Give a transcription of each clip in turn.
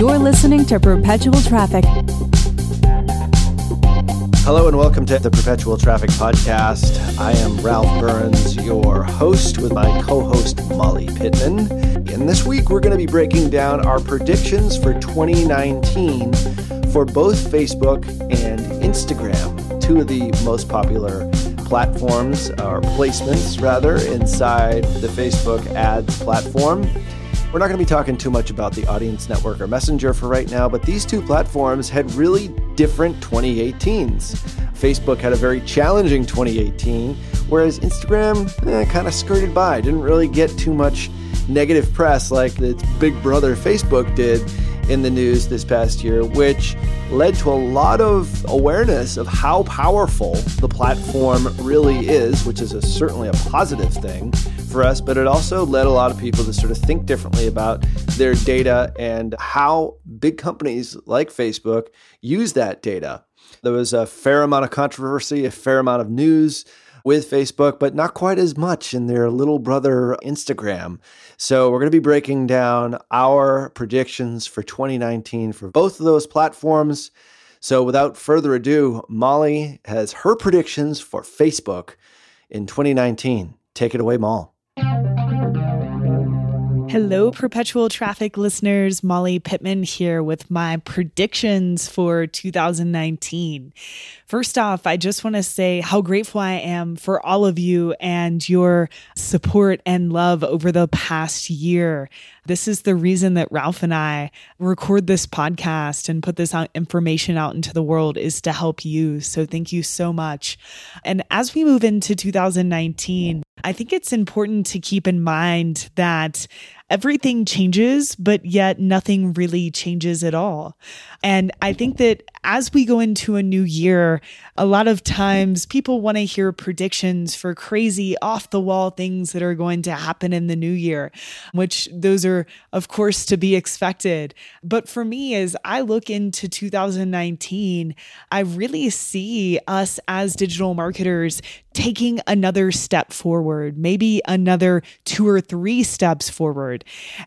You're listening to Perpetual Traffic. Hello and welcome to the Perpetual Traffic Podcast. I am Ralph Burns, your host, with my co host Molly Pittman. And this week we're going to be breaking down our predictions for 2019 for both Facebook and Instagram, two of the most popular platforms or placements rather inside the Facebook ads platform. We're not going to be talking too much about the Audience Network or Messenger for right now, but these two platforms had really different 2018s. Facebook had a very challenging 2018, whereas Instagram eh, kind of skirted by, didn't really get too much negative press like its big brother Facebook did in the news this past year, which led to a lot of awareness of how powerful the platform really is, which is a, certainly a positive thing for us. But it also led a lot of people to sort of think differently about their data and how big companies like Facebook use that data. There was a fair amount of controversy, a fair amount of news with Facebook, but not quite as much in their little brother Instagram. So, we're going to be breaking down our predictions for 2019 for both of those platforms. So, without further ado, Molly has her predictions for Facebook in 2019. Take it away, Molly. Hello, perpetual traffic listeners. Molly Pittman here with my predictions for 2019. First off, I just want to say how grateful I am for all of you and your support and love over the past year. This is the reason that Ralph and I record this podcast and put this information out into the world is to help you. So thank you so much. And as we move into 2019, I think it's important to keep in mind that everything changes, but yet nothing really changes at all. And I think that as we go into a new year, a lot of times people want to hear predictions for crazy off the wall things that are going to happen in the new year, which those are, of course, to be expected. But for me, as I look into 2019, I really see us as digital marketers taking another step forward, maybe another two or three steps forward.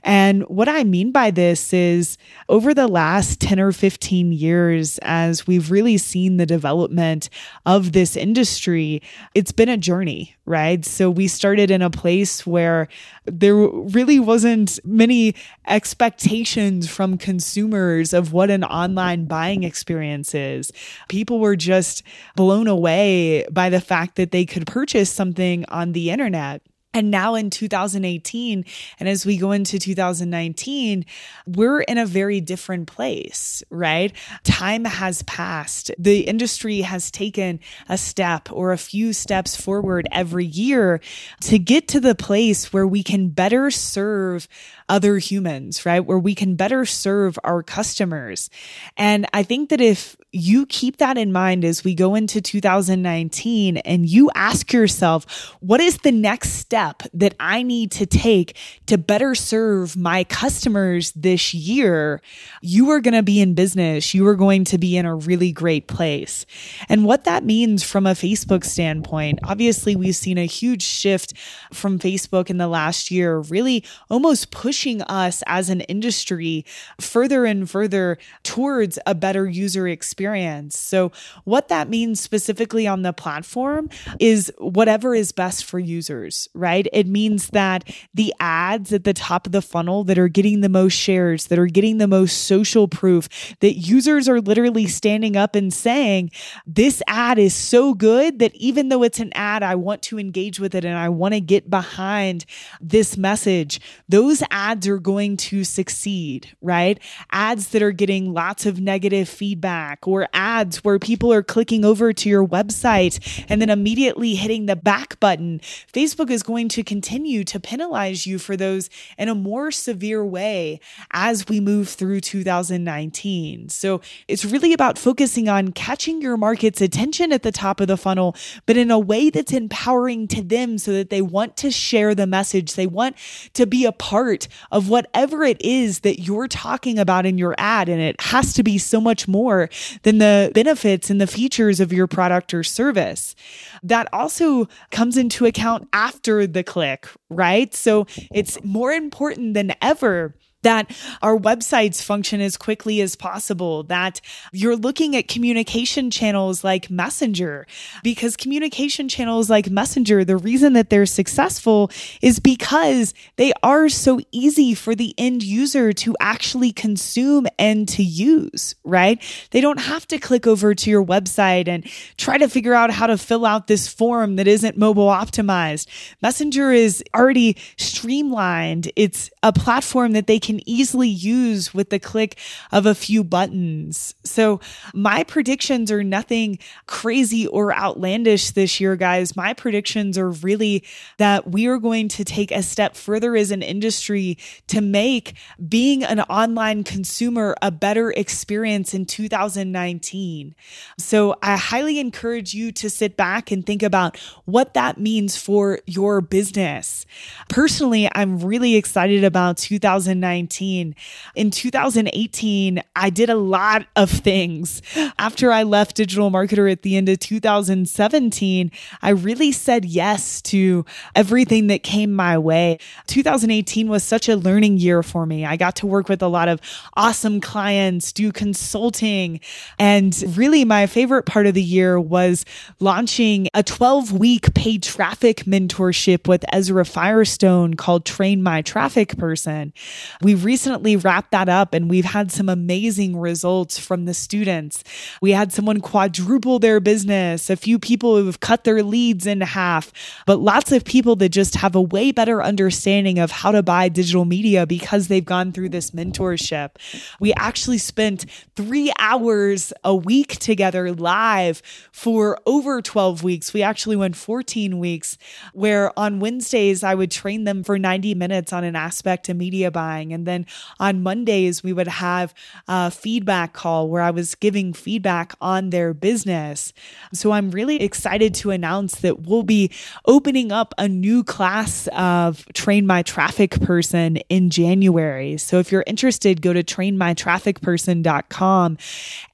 And what I mean by this is over the last 10 or 15 years, as we've really seen the development of this industry, it's been a journey, right? So we started in a place where there really wasn't many expectations from consumers of what an online buying experience is. People were just blown away by the fact that they could purchase something on the internet And now in 2018, and as we go into 2019, we're in a very different place, right? Time has passed. The industry has taken a step or a few steps forward every year to get to the place where we can better serve other humans, right? Where we can better serve our customers. And I think that if you keep that in mind as we go into 2019 and you ask yourself, what is the next step that I need to take to better serve my customers this year? You are going to be in business. You are going to be in a really great place. And what that means from a Facebook standpoint, obviously, we've seen a huge shift from Facebook in the last year, really almost pushing us as an industry further and further towards a better user experience experience. So, what that means specifically on the platform is whatever is best for users, right? It means that the ads at the top of the funnel that are getting the most shares, that are getting the most social proof, that users are literally standing up and saying, This ad is so good that even though it's an ad, I want to engage with it and I want to get behind this message. Those ads are going to succeed, right? Ads that are getting lots of negative feedback or ads where people are clicking over to your website and then immediately hitting the back button, Facebook is going to continue to penalize you for those in a more severe way as we move through 2019. So it's really about focusing on catching your market's attention at the top of the funnel, but in a way that's empowering to them so that they want to share the message. They want to be a part of whatever it is that you're talking about in your ad. And it has to be so much more than the benefits and the features of your product or service. That also comes into account after the click, right? So it's more important than ever that our websites function as quickly as possible, that you're looking at communication channels like Messenger, because communication channels like Messenger, the reason that they're successful is because they are so easy for the end user to actually consume and to use, right? They don't have to click over to your website and try to figure out how to fill out this form that isn't mobile optimized. Messenger is already streamlined. It's a platform that they can can easily use with the click of a few buttons. So, my predictions are nothing crazy or outlandish this year, guys. My predictions are really that we are going to take a step further as an industry to make being an online consumer a better experience in 2019. So, I highly encourage you to sit back and think about what that means for your business. Personally, I'm really excited about 2019 2019. In 2018, I did a lot of things. After I left Digital Marketer at the end of 2017, I really said yes to everything that came my way. 2018 was such a learning year for me. I got to work with a lot of awesome clients, do consulting, and really my favorite part of the year was launching a 12 week paid traffic mentorship with Ezra Firestone called Train My Traffic Person. We we recently wrapped that up and we've had some amazing results from the students. We had someone quadruple their business, a few people who've cut their leads in half, but lots of people that just have a way better understanding of how to buy digital media because they've gone through this mentorship. We actually spent three hours a week together live for over 12 weeks. We actually went 14 weeks, where on Wednesdays, I would train them for 90 minutes on an aspect of media buying. And and then on Mondays, we would have a feedback call where I was giving feedback on their business. So I'm really excited to announce that we'll be opening up a new class of Train My Traffic Person in January. So if you're interested, go to trainmytrafficperson.com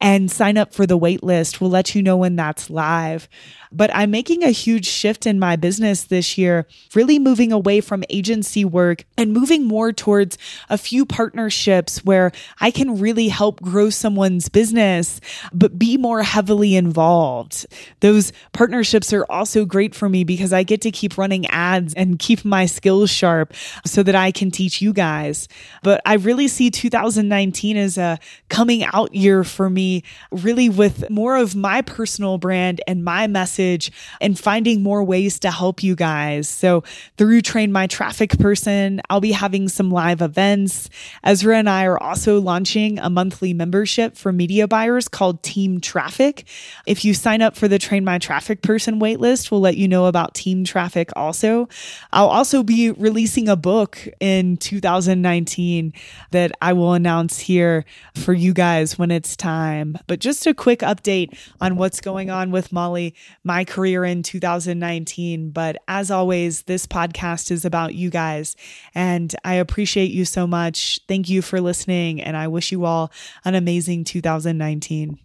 and sign up for the waitlist. We'll let you know when that's live. But I'm making a huge shift in my business this year, really moving away from agency work and moving more towards a few partnerships where I can really help grow someone's business, but be more heavily involved. Those partnerships are also great for me because I get to keep running ads and keep my skills sharp so that I can teach you guys. But I really see 2019 as a coming out year for me, really with more of my personal brand and my message and finding more ways to help you guys. So through Train My Traffic Person, I'll be having some live events. Ezra and I are also launching a monthly membership for media buyers called Team Traffic. If you sign up for the Train My Traffic Person waitlist, we'll let you know about Team Traffic also. I'll also be releasing a book in 2019 that I will announce here for you guys when it's time. But just a quick update on what's going on with Molly, my career in 2019. But as always, this podcast is about you guys. And I appreciate you so much. Thank you for listening. And I wish you all an amazing 2019.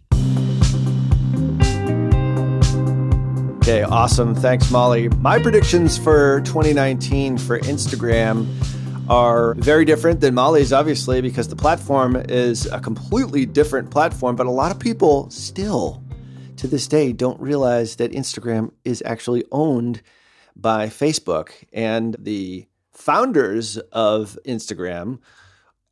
Okay, awesome. Thanks, Molly. My predictions for 2019 for Instagram are very different than Molly's, obviously, because the platform is a completely different platform. But a lot of people still, to this day, don't realize that Instagram is actually owned by Facebook. And the founders of Instagram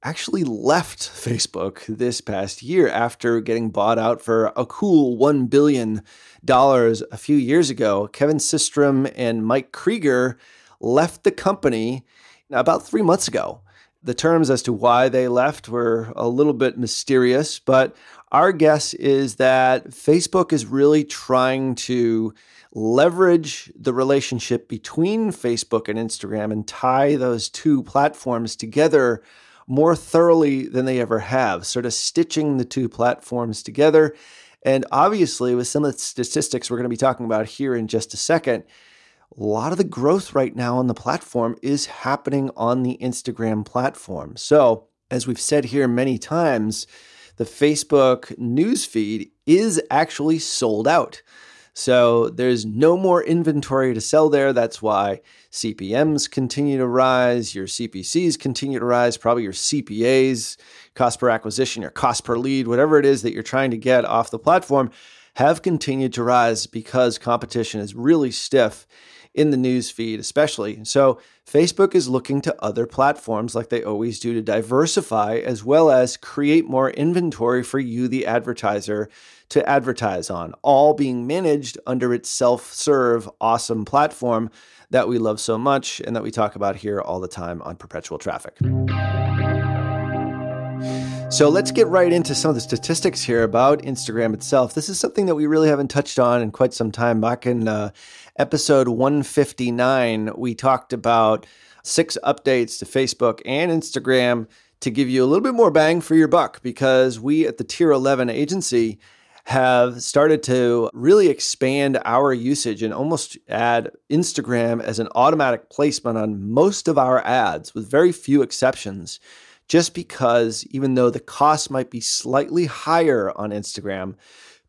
actually left Facebook this past year after getting bought out for a cool $1 billion a few years ago. Kevin Systrom and Mike Krieger left the company about three months ago. The terms as to why they left were a little bit mysterious, but our guess is that Facebook is really trying to leverage the relationship between Facebook and Instagram and tie those two platforms together more thoroughly than they ever have, sort of stitching the two platforms together. And obviously, with some of the statistics we're going to be talking about here in just a second, a lot of the growth right now on the platform is happening on the Instagram platform. So, as we've said here many times, the Facebook newsfeed is actually sold out. So there's no more inventory to sell there. That's why CPMs continue to rise, your CPCs continue to rise, probably your CPAs, cost per acquisition, your cost per lead, whatever it is that you're trying to get off the platform, have continued to rise because competition is really stiff in the news feed, especially. So, Facebook is looking to other platforms like they always do to diversify as well as create more inventory for you, the advertiser, to advertise on, all being managed under its self serve, awesome platform that we love so much and that we talk about here all the time on perpetual traffic. So let's get right into some of the statistics here about Instagram itself. This is something that we really haven't touched on in quite some time. Back in uh, episode 159, we talked about six updates to Facebook and Instagram to give you a little bit more bang for your buck because we at the Tier 11 agency have started to really expand our usage and almost add Instagram as an automatic placement on most of our ads, with very few exceptions, just because even though the cost might be slightly higher on Instagram,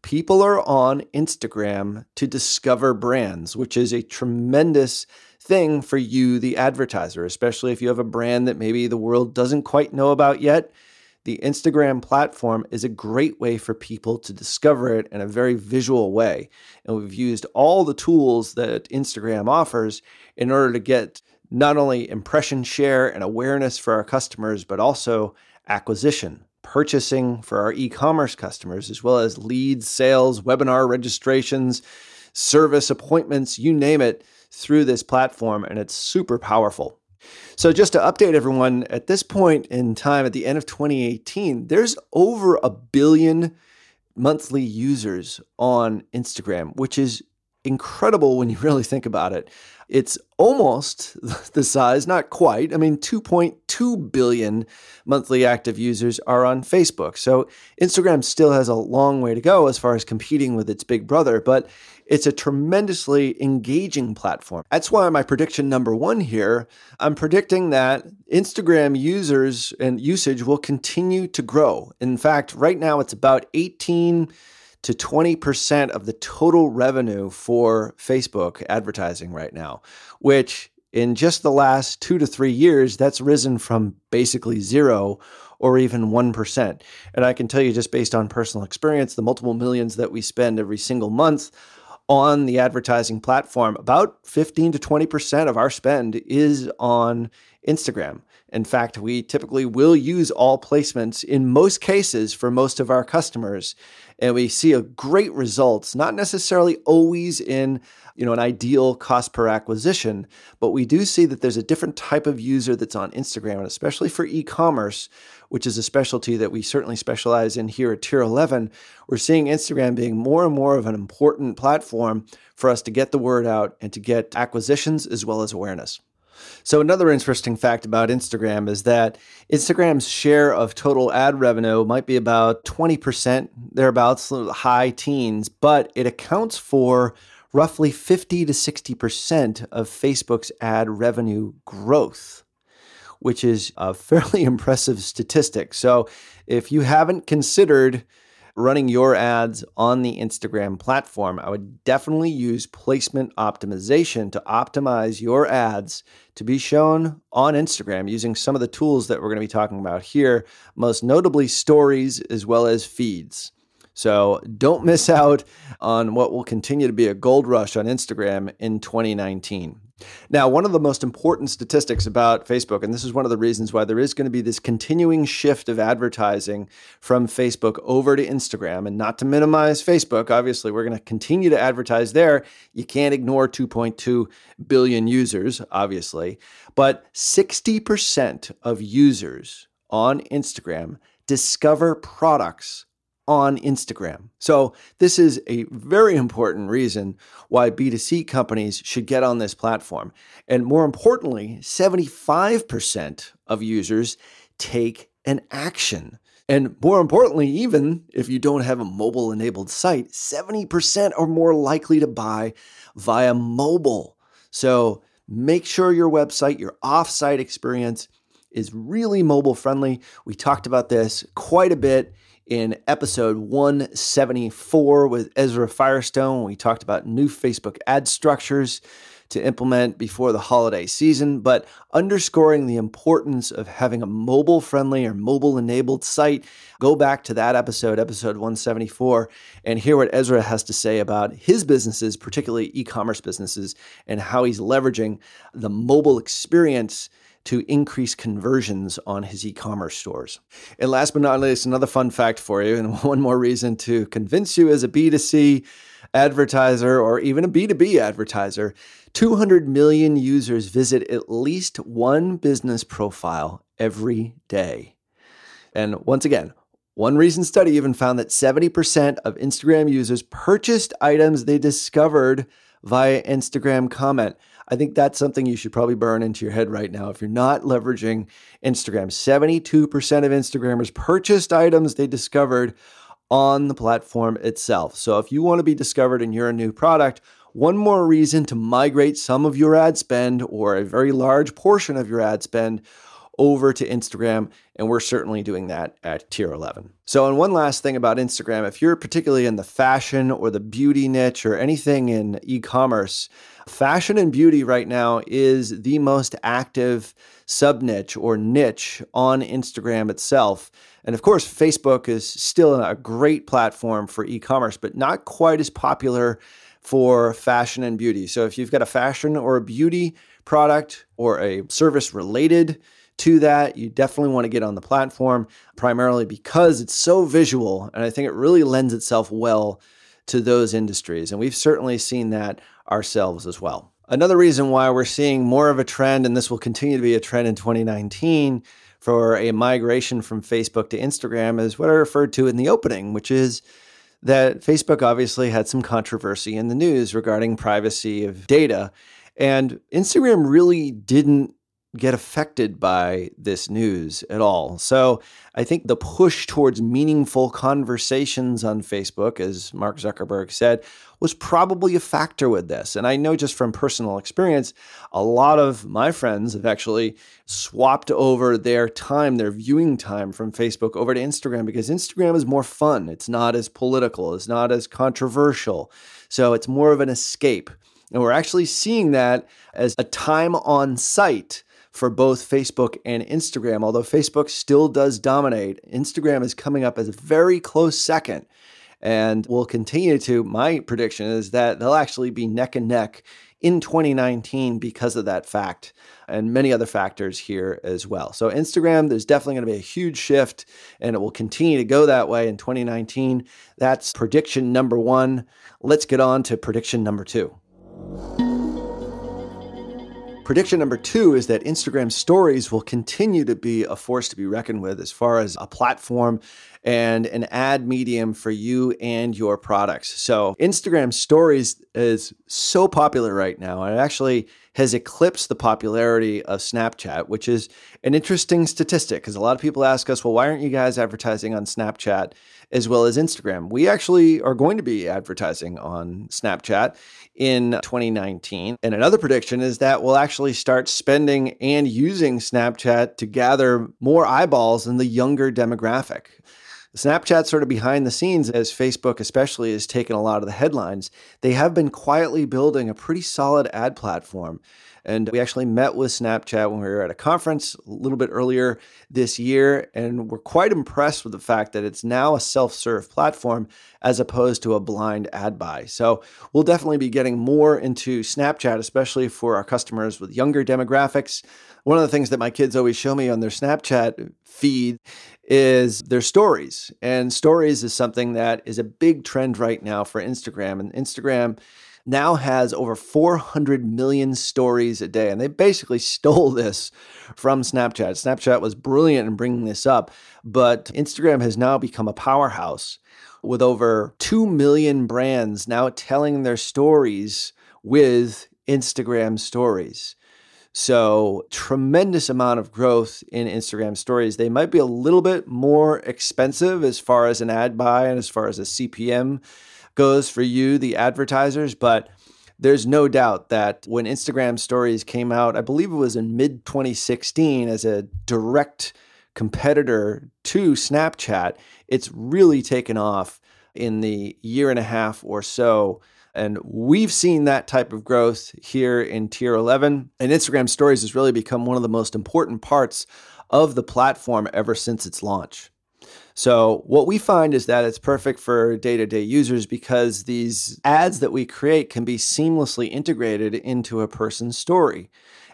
people are on Instagram to discover brands, which is a tremendous thing for you, the advertiser, especially if you have a brand that maybe the world doesn't quite know about yet. The Instagram platform is a great way for people to discover it in a very visual way. And we've used all the tools that Instagram offers in order to get not only impression share and awareness for our customers, but also acquisition purchasing for our e commerce customers, as well as leads, sales, webinar registrations, service appointments, you name it, through this platform. And it's super powerful. So, just to update everyone, at this point in time, at the end of 2018, there's over a billion monthly users on Instagram, which is incredible when you really think about it. It's almost the size, not quite. I mean, 2.2 billion monthly active users are on Facebook. So Instagram still has a long way to go as far as competing with its big brother, but it's a tremendously engaging platform. That's why my prediction number one here I'm predicting that Instagram users and usage will continue to grow. In fact, right now it's about 18 to 20% of the total revenue for Facebook advertising right now, which In just the last two to three years, that's risen from basically zero or even 1%. And I can tell you, just based on personal experience, the multiple millions that we spend every single month on the advertising platform, about 15 to 20% of our spend is on Instagram. In fact, we typically will use all placements in most cases for most of our customers. And we see a great results, not necessarily always in you know an ideal cost per acquisition, but we do see that there's a different type of user that's on Instagram, and especially for e-commerce, which is a specialty that we certainly specialize in here at Tier 11, we're seeing Instagram being more and more of an important platform for us to get the word out and to get acquisitions as well as awareness. So, another interesting fact about Instagram is that Instagram's share of total ad revenue might be about 20%, thereabouts, high teens, but it accounts for roughly 50 to 60% of Facebook's ad revenue growth, which is a fairly impressive statistic. So, if you haven't considered running your ads on the Instagram platform, I would definitely use placement optimization to optimize your ads to be shown on Instagram using some of the tools that we're going to be talking about here, most notably stories as well as feeds. So don't miss out on what will continue to be a gold rush on Instagram in 2019. Now, one of the most important statistics about Facebook, and this is one of the reasons why there is going to be this continuing shift of advertising from Facebook over to Instagram, and not to minimize Facebook, obviously, we're going to continue to advertise there. You can't ignore 2.2 billion users, obviously, but 60% of users on Instagram discover products on Instagram. So, this is a very important reason why B2C companies should get on this platform. And more importantly, 75% of users take an action. And more importantly, even if you don't have a mobile enabled site, 70% are more likely to buy via mobile. So, make sure your website, your offsite experience is really mobile friendly. We talked about this quite a bit in episode 174 with Ezra Firestone. We talked about new Facebook ad structures to implement before the holiday season, but underscoring the importance of having a mobile friendly or mobile enabled site. Go back to that episode, episode 174, and hear what Ezra has to say about his businesses, particularly e commerce businesses, and how he's leveraging the mobile experience to increase conversions on his e commerce stores. And last but not least, another fun fact for you, and one more reason to convince you as a B2C advertiser or even a B2B advertiser 200 million users visit at least one business profile every day. And once again, one recent study even found that 70% of Instagram users purchased items they discovered via Instagram comment. I think that's something you should probably burn into your head right now. If you're not leveraging Instagram, 72% of Instagrammers purchased items they discovered on the platform itself. So if you want to be discovered and you're a new product, one more reason to migrate some of your ad spend or a very large portion of your ad spend over to Instagram. And we're certainly doing that at tier 11. So, and one last thing about Instagram if you're particularly in the fashion or the beauty niche or anything in e commerce, fashion and beauty right now is the most active sub niche or niche on Instagram itself. And of course, Facebook is still a great platform for e commerce, but not quite as popular for fashion and beauty. So, if you've got a fashion or a beauty product or a service related to that. You definitely want to get on the platform, primarily because it's so visual. And I think it really lends itself well to those industries. And we've certainly seen that ourselves as well. Another reason why we're seeing more of a trend, and this will continue to be a trend in 2019 for a migration from Facebook to Instagram, is what I referred to in the opening, which is that Facebook obviously had some controversy in the news regarding privacy of data. And Instagram really didn't get affected by this news at all. So I think the push towards meaningful conversations on Facebook, as Mark Zuckerberg said, was probably a factor with this. And I know just from personal experience, a lot of my friends have actually swapped over their time, their viewing time from Facebook over to Instagram because Instagram is more fun. It's not as political, it's not as controversial. So it's more of an escape. And we're actually seeing that as a time on site for both Facebook and Instagram. Although Facebook still does dominate, Instagram is coming up as a very close second and will continue to. My prediction is that they'll actually be neck and neck in 2019 because of that fact and many other factors here as well. So, Instagram, there's definitely going to be a huge shift and it will continue to go that way in 2019. That's prediction number one. Let's get on to prediction number two. Prediction number two is that Instagram stories will continue to be a force to be reckoned with as far as a platform and an ad medium for you and your products. So, Instagram stories is so popular right now. It actually has eclipsed the popularity of Snapchat, which is an interesting statistic because a lot of people ask us, well, why aren't you guys advertising on Snapchat as well as Instagram? We actually are going to be advertising on Snapchat in 2019. And another prediction is that we'll actually start spending and using Snapchat to gather more eyeballs in the younger demographic. Snapchat sort of behind the scenes, as Facebook especially has taken a lot of the headlines, they have been quietly building a pretty solid ad platform. And we actually met with Snapchat when we were at a conference a little bit earlier this year. And we're quite impressed with the fact that it's now a self serve platform as opposed to a blind ad buy. So we'll definitely be getting more into Snapchat, especially for our customers with younger demographics. One of the things that my kids always show me on their Snapchat feed is their stories. And stories is something that is a big trend right now for Instagram. And Instagram now has over 400 million stories a day. And they basically stole this from Snapchat. Snapchat was brilliant in bringing this up, but Instagram has now become a powerhouse with over 2 million brands now telling their stories with Instagram stories. So, tremendous amount of growth in Instagram stories. They might be a little bit more expensive as far as an ad buy and as far as a CPM goes for you, the advertisers. But there's no doubt that when Instagram stories came out, I believe it was in mid 2016 as a direct competitor to Snapchat, it's really taken off in the year and a half or so. And we've seen that type of growth here in tier 11. And Instagram stories has really become one of the most important parts of the platform ever since its launch. So, what we find is that it's perfect for day to day users because these ads that we create can be seamlessly integrated into a person's story.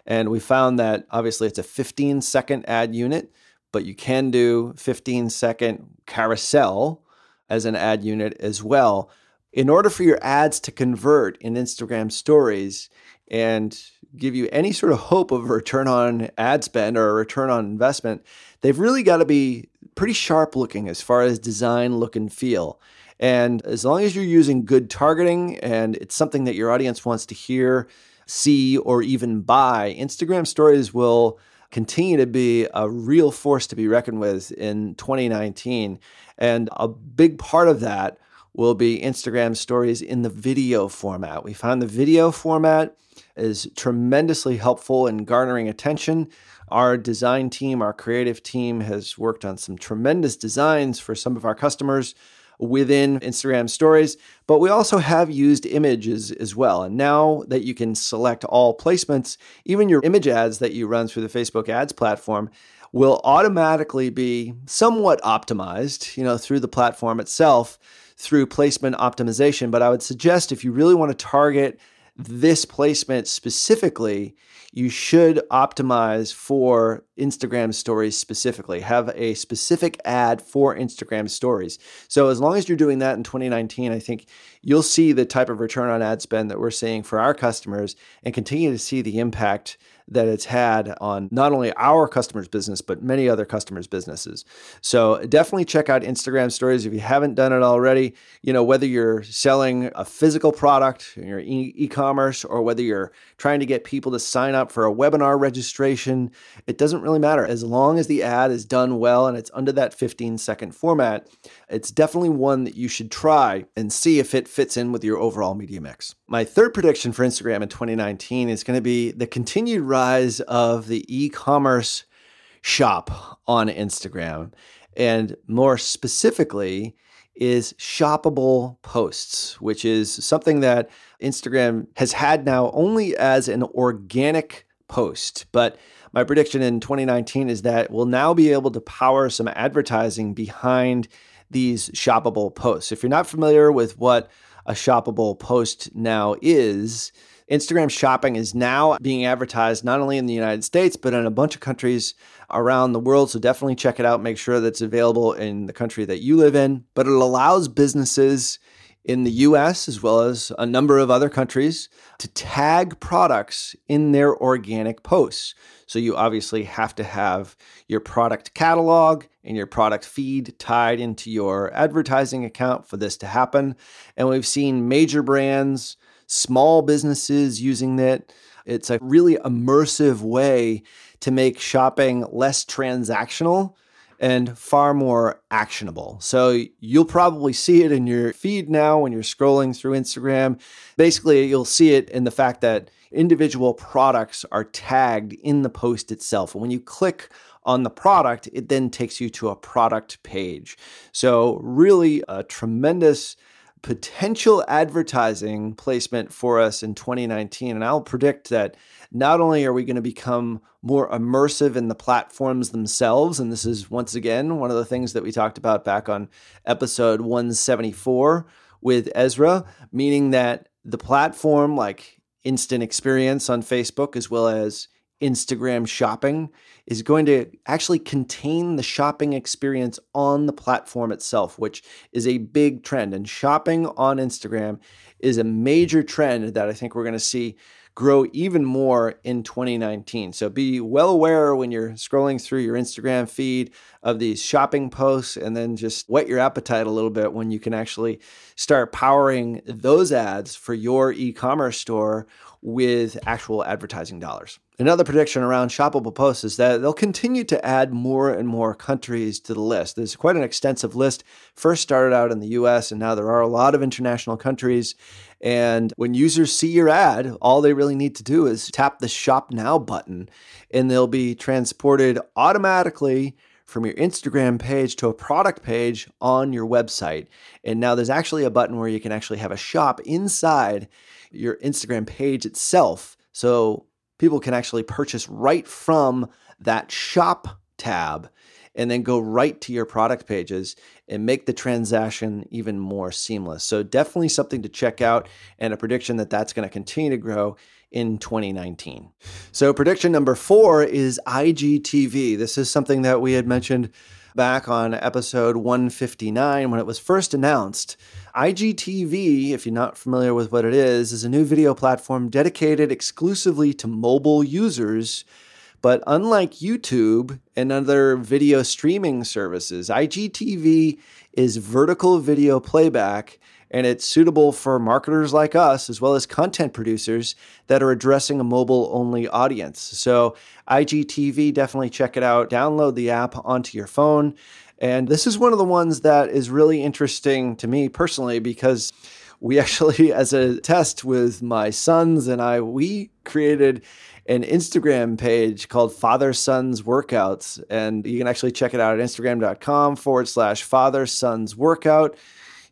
And we found that obviously it's a 15 second ad unit, but you can do 15 second carousel as an ad unit as well. In order for your ads to convert in Instagram stories and give you any sort of hope of a return on ad spend or a return on investment, they've really got to be pretty sharp looking as far as design, look, and feel. And as long as you're using good targeting and it's something that your audience wants to hear, see, or even buy, Instagram stories will continue to be a real force to be reckoned with in 2019. And a big part of that will be Instagram stories in the video format. We found the video format is tremendously helpful in garnering attention. Our design team, our creative team has worked on some tremendous designs for some of our customers within Instagram stories, but we also have used images as well. And now that you can select all placements, even your image ads that you run through the Facebook ads platform will automatically be somewhat optimized, you know, through the platform itself through placement optimization. But I would suggest if you really want to target this placement specifically, you should optimize for Instagram stories specifically. Have a specific ad for Instagram stories. So, as long as you're doing that in 2019, I think you'll see the type of return on ad spend that we're seeing for our customers and continue to see the impact that it's had on not only our customers' business, but many other customers' businesses. So definitely check out Instagram stories if you haven't done it already. You know, whether you're selling a physical product in your e commerce or whether you're trying to get people to sign up for a webinar registration, it doesn't really matter. As long as the ad is done well and it's under that 15 second format, it's definitely one that you should try and see if it fits in with your overall media mix. My third prediction for Instagram in 2019 is going to be the continued rise of the e commerce shop on Instagram. And more specifically, is shoppable posts, which is something that Instagram has had now only as an organic post. But my prediction in 2019 is that we'll now be able to power some advertising behind these shoppable posts. If you're not familiar with what a shoppable post now is, Instagram shopping is now being advertised not only in the United States, but in a bunch of countries around the world. So definitely check it out. Make sure that it's available in the country that you live in. But it allows businesses in the US as well as a number of other countries to tag products in their organic posts. So you obviously have to have your product catalog and your product feed tied into your advertising account for this to happen. And we've seen major brands, small businesses using it. It's a really immersive way to make shopping less transactional and far more actionable. So you'll probably see it in your feed now when you're scrolling through Instagram. Basically, you'll see it in the fact that individual products are tagged in the post itself. And when you click on the product, it then takes you to a product page. So, really, a tremendous potential advertising placement for us in 2019. And I'll predict that not only are we going to become more immersive in the platforms themselves, and this is once again one of the things that we talked about back on episode 174 with Ezra, meaning that the platform like instant experience on Facebook as well as Instagram shopping is going to actually contain the shopping experience on the platform itself, which is a big trend. And shopping on Instagram is a major trend that I think we're going to see grow even more in 2019. So be well aware when you're scrolling through your Instagram feed of these shopping posts and then just whet your appetite a little bit when you can actually start powering those ads for your e commerce store with actual advertising dollars. Another prediction around shoppable posts is that they'll continue to add more and more countries to the list. There's quite an extensive list. First started out in the US, and now there are a lot of international countries. And when users see your ad, all they really need to do is tap the Shop Now button, and they'll be transported automatically from your Instagram page to a product page on your website. And now there's actually a button where you can actually have a shop inside your Instagram page itself. So people can actually purchase right from that shop tab and then go right to your product pages and make the transaction even more seamless. So, definitely something to check out and a prediction that that's going to continue to grow in 2019. So, prediction number four is IGTV. This is something that we had mentioned back on episode 159 when it was first announced. IGTV, if you're not familiar with what it is, is a new video platform dedicated exclusively to mobile users. But unlike YouTube and other video streaming services, IGTV is vertical video playback and it's suitable for marketers like us as well as content producers that are addressing a mobile only audience. So, IGTV, definitely check it out. Download the app onto your phone. And this is one of the ones that is really interesting to me personally because we actually, as a test with my sons and I, we created an Instagram page called Father Sons Workouts. And you can actually check it out at instagram.com forward slash Father Sons Workout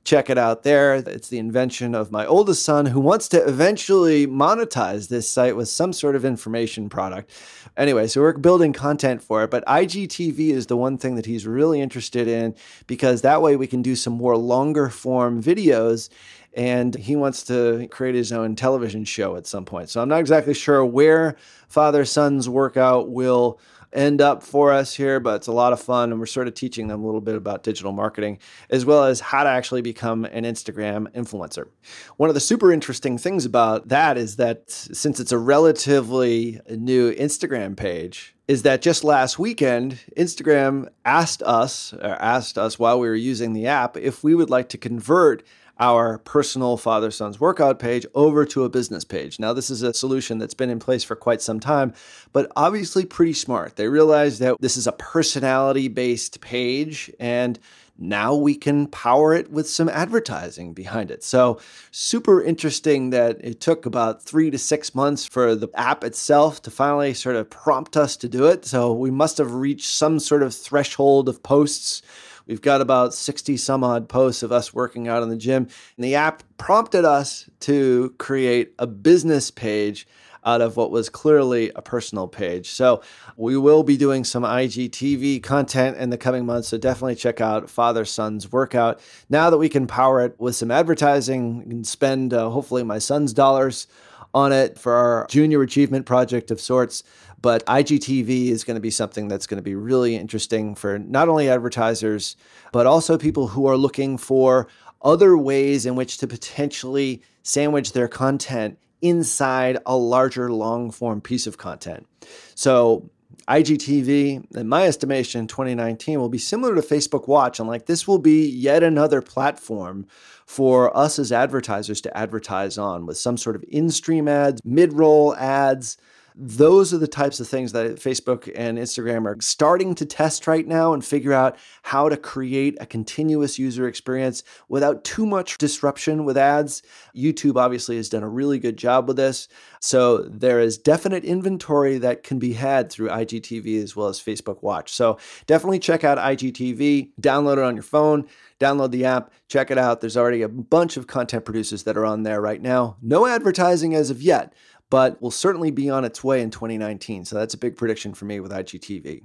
check it out there. It's the invention of my oldest son who wants to eventually monetize this site with some sort of information product. Anyway, so we're building content for it, but IGTV is the one thing that he's really interested in because that way we can do some more longer form videos and he wants to create his own television show at some point. So I'm not exactly sure where Father Son's workout will end up for us here, but it's a lot of fun. And we're sort of teaching them a little bit about digital marketing as well as how to actually become an Instagram influencer. One of the super interesting things about that is that since it's a relatively new Instagram page, is that just last weekend, Instagram asked us, or asked us while we were using the app, if we would like to convert our personal father son's workout page over to a business page. Now, this is a solution that's been in place for quite some time, but obviously pretty smart. They realized that this is a personality based page and now we can power it with some advertising behind it. So, super interesting that it took about three to six months for the app itself to finally sort of prompt us to do it. So, we must have reached some sort of threshold of posts We've got about 60 some odd posts of us working out in the gym. And the app prompted us to create a business page out of what was clearly a personal page. So we will be doing some IGTV content in the coming months. So definitely check out Father Son's workout. Now that we can power it with some advertising, and spend uh, hopefully my son's dollars on it for our junior achievement project of sorts. But IGTV is going to be something that's going to be really interesting for not only advertisers, but also people who are looking for other ways in which to potentially sandwich their content inside a larger long form piece of content. So, IGTV, in my estimation, 2019 will be similar to Facebook Watch. And like this will be yet another platform for us as advertisers to advertise on with some sort of in stream ads, mid roll ads, those are the types of things that Facebook and Instagram are starting to test right now and figure out how to create a continuous user experience without too much disruption with ads. YouTube obviously has done a really good job with this. So there is definite inventory that can be had through IGTV as well as Facebook Watch. So definitely check out IGTV, download it on your phone download the app, check it out. There's already a bunch of content producers that are on there right now. No advertising as of yet, but will certainly be on its way in 2019. So that's a big prediction for me with IGTV.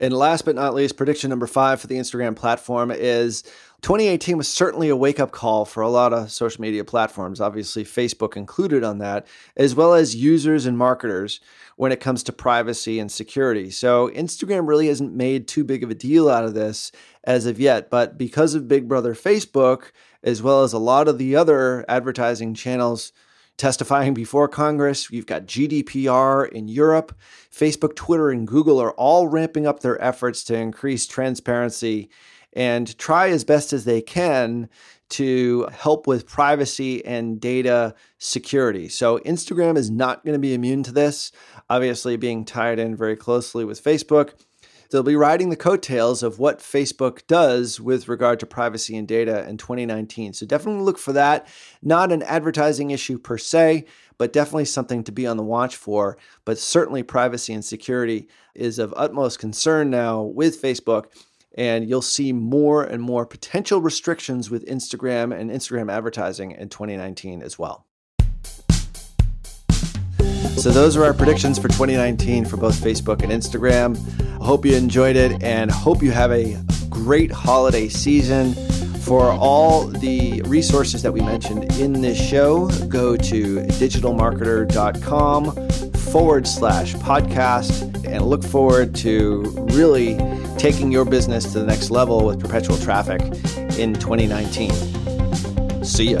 And last but not least, prediction number five for the Instagram platform is 2018 was certainly a wake up call for a lot of social media platforms, obviously, Facebook included on that, as well as users and marketers when it comes to privacy and security. So, Instagram really hasn't made too big of a deal out of this as of yet, but because of Big Brother Facebook, as well as a lot of the other advertising channels testifying before Congress. You've got GDPR in Europe. Facebook, Twitter, and Google are all ramping up their efforts to increase transparency and try as best as they can to help with privacy and data security. So, Instagram is not going to be immune to this, obviously, being tied in very closely with Facebook. They'll be riding the coattails of what Facebook does with regard to privacy and data in 2019. So definitely look for that. Not an advertising issue per se, but definitely something to be on the watch for. But certainly, privacy and security is of utmost concern now with Facebook. And you'll see more and more potential restrictions with Instagram and Instagram advertising in 2019 as well. So, those are our predictions for 2019 for both Facebook and Instagram. I hope you enjoyed it and hope you have a great holiday season. For all the resources that we mentioned in this show, go to digitalmarketer.com forward slash podcast and look forward to really taking your business to the next level with perpetual traffic in 2019. See ya.